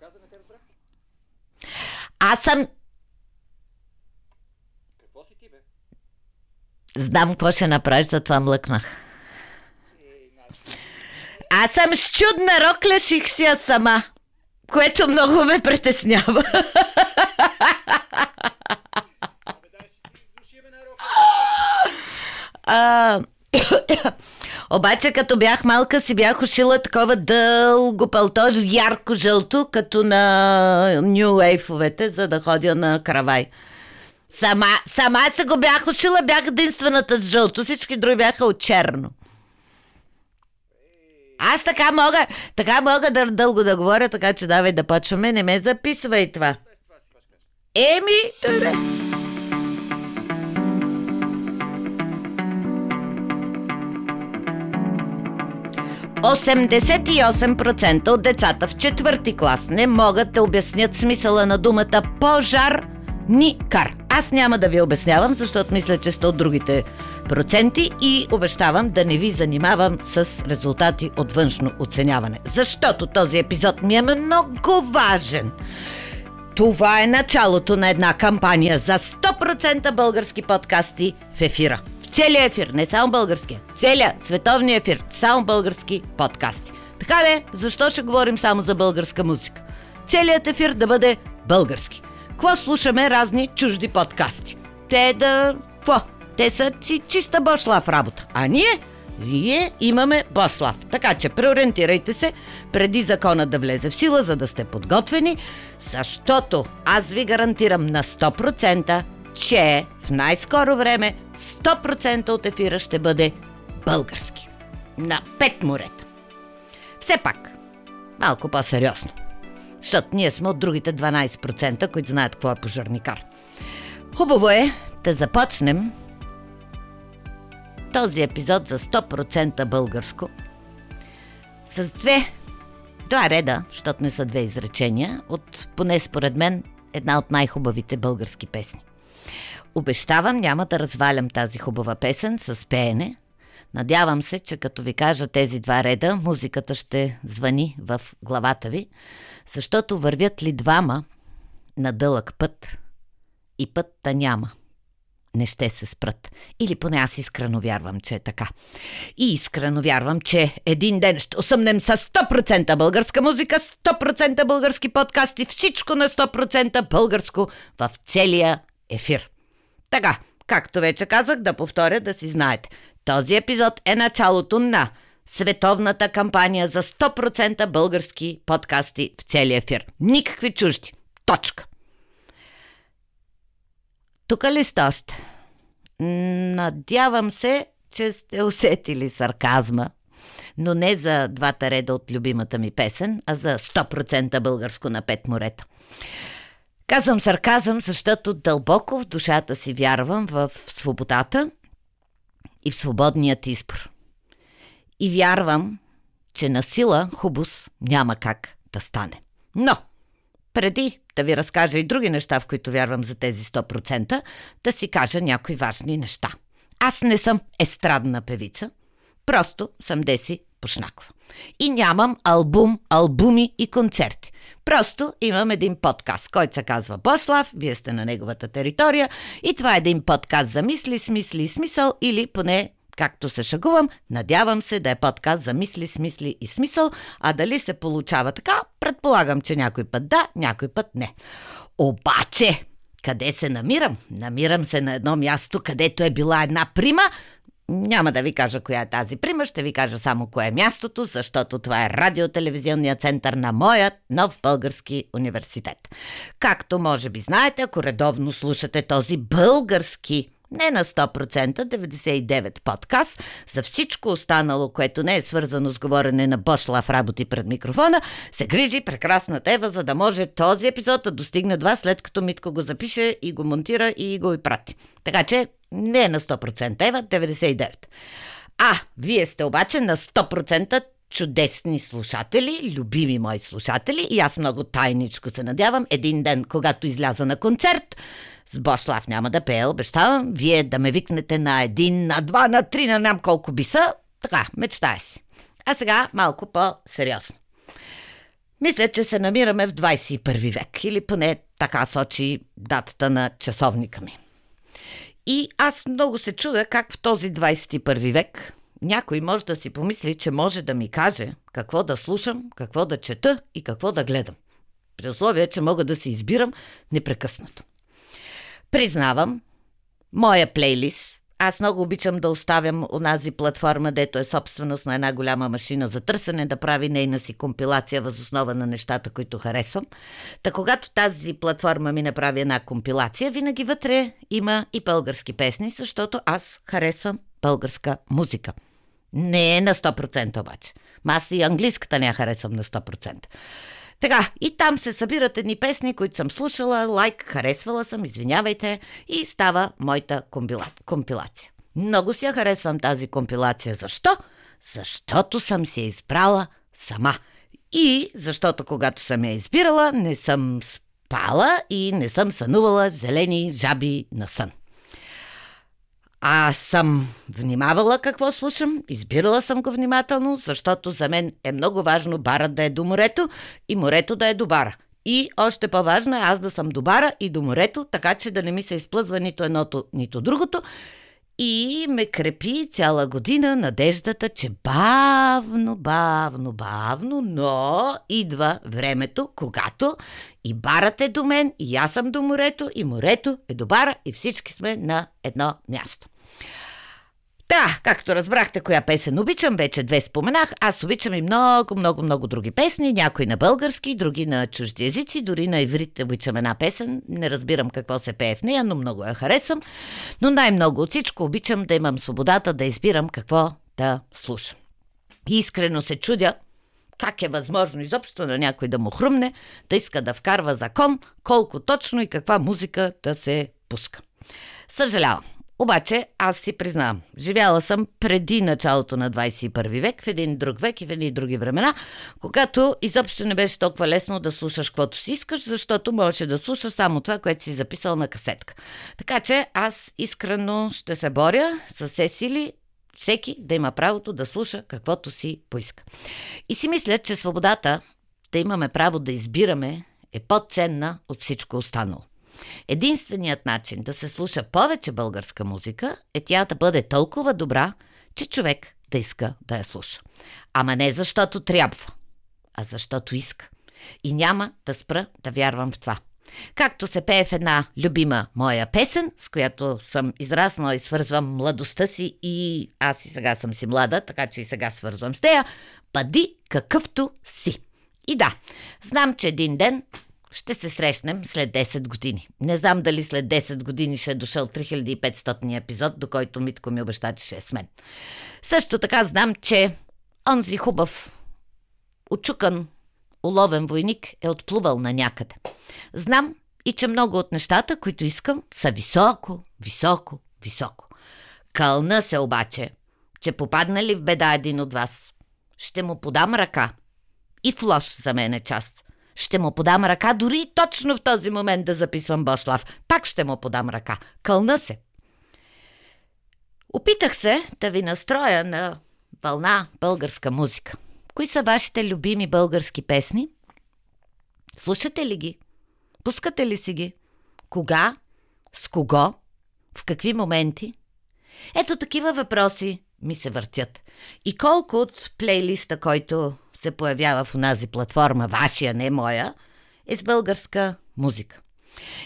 каза, не те разбрах. Аз съм... Какво си ти, бе? Знам какво ще направиш, затова млъкнах. Значи. Аз съм с чудна рокля, ших си я сама. Което много ме притеснява. А, обаче, като бях малка, си бях ушила такова дълго пълто, ярко жълто, като на Нью Ейфовете, за да ходя на каравай. Сама, сама се го бях ушила, бях единствената с жълто, всички други бяха от черно. Аз така мога, така мога да дълго да говоря, така че давай да почваме, не ме записвай това. Еми, добре. Осемдесет и осем процента от децата в четвърти клас не могат да обяснят смисъла на думата пожар ни кар. Аз няма да ви обяснявам, защото мисля, че сте от другите проценти и обещавам да не ви занимавам с резултати от външно оценяване. Защото този епизод ми е много важен. Това е началото на една кампания за 100% български подкасти в ефира. В целия ефир, не само българския, целия световния ефир, само български подкасти. Така де, защо ще говорим само за българска музика? Целият ефир да бъде български. Какво слушаме разни чужди подкасти? Те да... Какво? Те са си чиста бошлав работа. А ние? Вие имаме бошлав. Така че преориентирайте се преди закона да влезе в сила, за да сте подготвени, защото аз ви гарантирам на 100%, че в най-скоро време 100% от ефира ще бъде български. На пет морета. Все пак, малко по-сериозно. Защото ние сме от другите 12%, които знаят какво е пожарникар. Хубаво е да започнем този епизод за 100% българско с две, два реда, защото не са две изречения, от поне според мен една от най-хубавите български песни. Обещавам, няма да развалям тази хубава песен с пеене. Надявам се, че като ви кажа тези два реда, музиката ще звъни в главата ви, защото вървят ли двама на дълъг път и пътта няма не ще се спрат. Или поне аз искрено вярвам, че е така. И искрено вярвам, че един ден ще осъмнем с 100% българска музика, 100% български подкасти, всичко на 100% българско в целия ефир. Така, както вече казах, да повторя да си знаете. Този епизод е началото на световната кампания за 100% български подкасти в целия ефир. Никакви чужди. Точка. Тук ли сте още? Надявам се, че сте усетили сарказма, но не за двата реда от любимата ми песен, а за 100% българско на пет морета. Казвам сарказъм, защото дълбоко в душата си вярвам в свободата и в свободният избор. И вярвам, че на сила хубост няма как да стане. Но, преди да ви разкажа и други неща, в които вярвам за тези 100%, да си кажа някои важни неща. Аз не съм естрадна певица, просто съм Деси Пушнакова. И нямам албум, албуми и концерти. Просто имам един подкаст, който се казва Бослав, вие сте на неговата територия и това е един подкаст за мисли, смисли и смисъл или поне както се шагувам, надявам се да е подкаст за мисли, смисли и смисъл, а дали се получава така, предполагам, че някой път да, някой път не. Обаче, къде се намирам? Намирам се на едно място, където е била една прима. Няма да ви кажа коя е тази прима, ще ви кажа само кое е мястото, защото това е радиотелевизионният център на моят нов български университет. Както може би знаете, ако редовно слушате този български не на 100%, 99% подкаст, за всичко останало, което не е свързано с говорене на Бошлав работи пред микрофона, се грижи прекрасната Ева, за да може този епизод да достигне до вас, след като Митко го запише и го монтира и го и прати. Така че не на 100% Ева, 99%. А, вие сте обаче на 100% чудесни слушатели, любими мои слушатели и аз много тайничко се надявам един ден, когато изляза на концерт, с Бослав няма да пея, обещавам, вие да ме викнете на един, на два, на три, на ням колко би са. Така, мечтая си. А сега малко по-сериозно. Мисля, че се намираме в 21 век, или поне така сочи датата на часовника ми. И аз много се чуда как в този 21 век някой може да си помисли, че може да ми каже какво да слушам, какво да чета и какво да гледам. При условие, че мога да си избирам непрекъснато. Признавам, моя плейлист аз много обичам да оставям онази платформа, дето е собственост на една голяма машина за търсене, да прави нейна си компилация възоснова на нещата, които харесвам. Та когато тази платформа ми направи една компилация, винаги вътре има и български песни, защото аз харесвам българска музика. Не е на 100% обаче. Аз и английската не я харесвам на 100%. Така, и там се събират едни песни, които съм слушала, лайк, харесвала съм, извинявайте, и става моята компила... компилация. Много си я харесвам тази компилация. Защо? Защото съм си я избрала сама. И защото когато съм я избирала, не съм спала и не съм сънувала зелени жаби на сън. Аз съм внимавала какво слушам, избирала съм го внимателно, защото за мен е много важно барът да е до морето и морето да е до бара. И още по-важно е аз да съм до бара и до морето, така че да не ми се изплъзва нито едното, нито другото. И ме крепи цяла година надеждата, че бавно, бавно, бавно, но идва времето, когато и барът е до мен, и аз съм до морето, и морето е до бара, и всички сме на едно място. Да, както разбрахте коя песен обичам, вече две споменах. Аз обичам и много, много, много други песни. Някои на български, други на чужди езици. Дори на иврит обичам една песен. Не разбирам какво се пее в нея, но много я харесвам. Но най-много от всичко обичам да имам свободата да избирам какво да слушам. Искрено се чудя как е възможно изобщо на някой да му хрумне, да иска да вкарва закон, колко точно и каква музика да се пуска. Съжалявам. Обаче аз си признавам, живяла съм преди началото на 21 век, в един друг век и в едни други времена, когато изобщо не беше толкова лесно да слушаш каквото си искаш, защото можеше да слушаш само това, което си записал на касетка. Така че аз искрено ще се боря с все сили всеки да има правото да слуша каквото си поиска. И си мисля, че свободата да имаме право да избираме е по-ценна от всичко останало. Единственият начин да се слуша повече българска музика е тя да бъде толкова добра, че човек да иска да я слуша. Ама не защото трябва, а защото иска. И няма да спра да вярвам в това. Както се пее в една любима моя песен, с която съм израснала и свързвам младостта си и аз и сега съм си млада, така че и сега свързвам с нея, бъди какъвто си. И да, знам, че един ден ще се срещнем след 10 години. Не знам дали след 10 години ще е дошъл 3500 епизод, до който Митко ми обеща, че ще е с мен. Също така знам, че онзи хубав, очукан, уловен войник е отплувал на някъде. Знам и че много от нещата, които искам, са високо, високо, високо. Кълна се обаче, че попадна ли в беда един от вас, ще му подам ръка. И в лош за мен е част – ще му подам ръка, дори точно в този момент да записвам Бошлав. Пак ще му подам ръка. Кълна се. Опитах се да ви настроя на вълна българска музика. Кои са вашите любими български песни? Слушате ли ги? Пускате ли си ги? Кога? С кого? В какви моменти? Ето такива въпроси ми се въртят. И колко от плейлиста, който се появява в онази платформа, вашия, не моя, е с българска музика.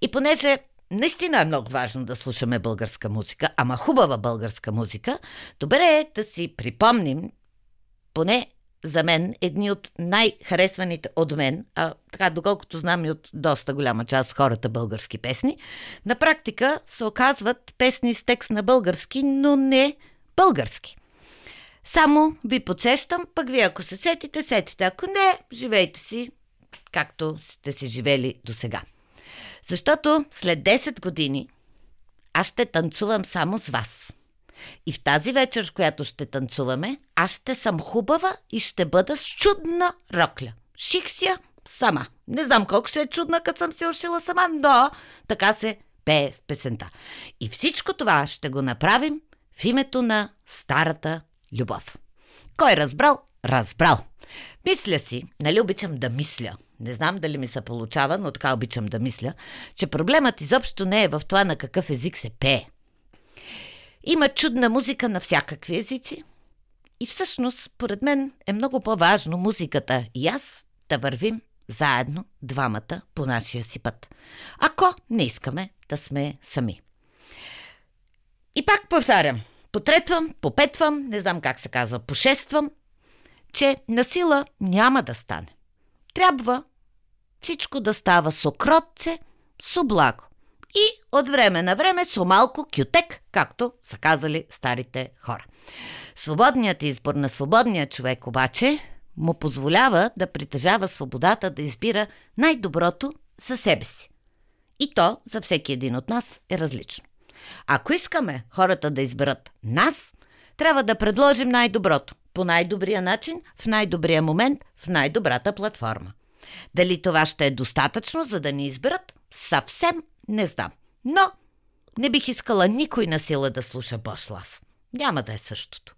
И понеже наистина е много важно да слушаме българска музика, ама хубава българска музика, добре е да си припомним, поне за мен, едни от най-харесваните от мен, а така, доколкото знам и от доста голяма част хората български песни, на практика се оказват песни с текст на български, но не български. Само ви подсещам, пък вие ако се сетите, сетите. Ако не, живейте си както сте си живели до сега. Защото след 10 години аз ще танцувам само с вас. И в тази вечер, в която ще танцуваме, аз ще съм хубава и ще бъда с чудна рокля. Ших си я сама. Не знам колко ще е чудна, като съм си ушила сама, но така се пее в песента. И всичко това ще го направим в името на старата любов. Кой разбрал? Разбрал. Мисля си, нали обичам да мисля. Не знам дали ми се получава, но така обичам да мисля, че проблемът изобщо не е в това на какъв език се пее. Има чудна музика на всякакви езици. И всъщност, поред мен, е много по-важно музиката и аз да вървим заедно двамата по нашия си път. Ако не искаме да сме сами. И пак повтарям, потретвам, попетвам, не знам как се казва, пошествам, че насила няма да стане. Трябва всичко да става с окротце, с облаго. И от време на време с малко кютек, както са казали старите хора. Свободният избор на свободния човек обаче му позволява да притежава свободата да избира най-доброто за себе си. И то за всеки един от нас е различно. Ако искаме хората да изберат нас, трябва да предложим най-доброто, по най-добрия начин, в най-добрия момент, в най-добрата платформа. Дали това ще е достатъчно, за да ни изберат, съвсем не знам. Но не бих искала никой на сила да слуша Бошлав. Няма да е същото.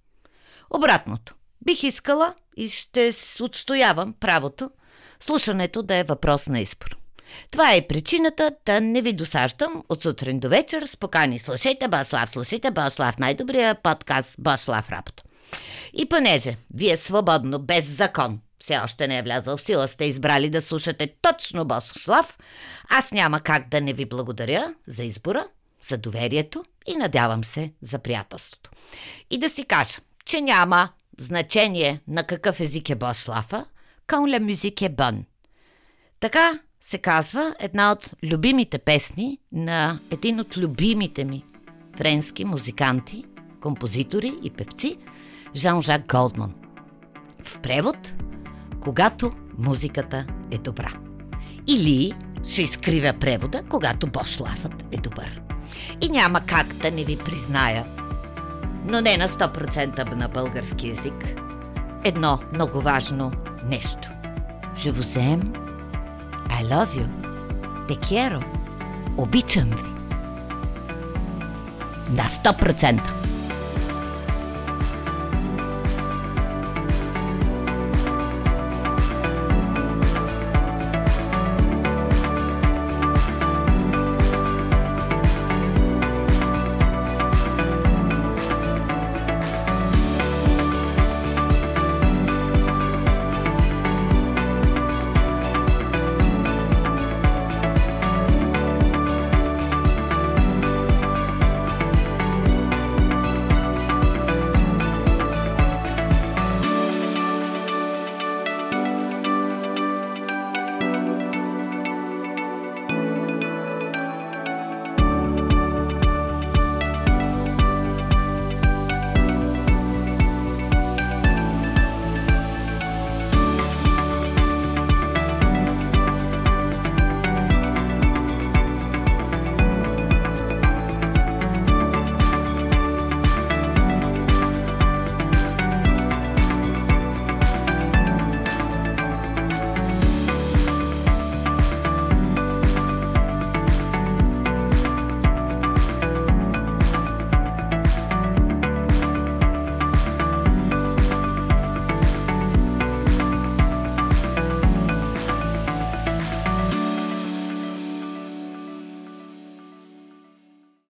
Обратното. Бих искала и ще отстоявам правото слушането да е въпрос на избор. Това е причината да не ви досаждам от сутрин до вечер с покани. Слушайте Бослав, слушайте Бослав, най-добрия подкаст Бослав работа. И понеже вие свободно, без закон, все още не е влязъл в сила, сте избрали да слушате точно Бослав, аз няма как да не ви благодаря за избора, за доверието и надявам се за приятелството. И да си кажа, че няма значение на какъв език е Бослафа, quand la musique est bonne. Така се казва една от любимите песни на един от любимите ми френски музиканти, композитори и певци Жан-Жак Голдман. В превод Когато музиката е добра. Или ще изкривя превода, когато Бошлафът е добър. И няма как да не ви призная, но не на 100% на български язик, едно много важно нещо. Aime, I love you, te quiero, обичам ви. На 100%.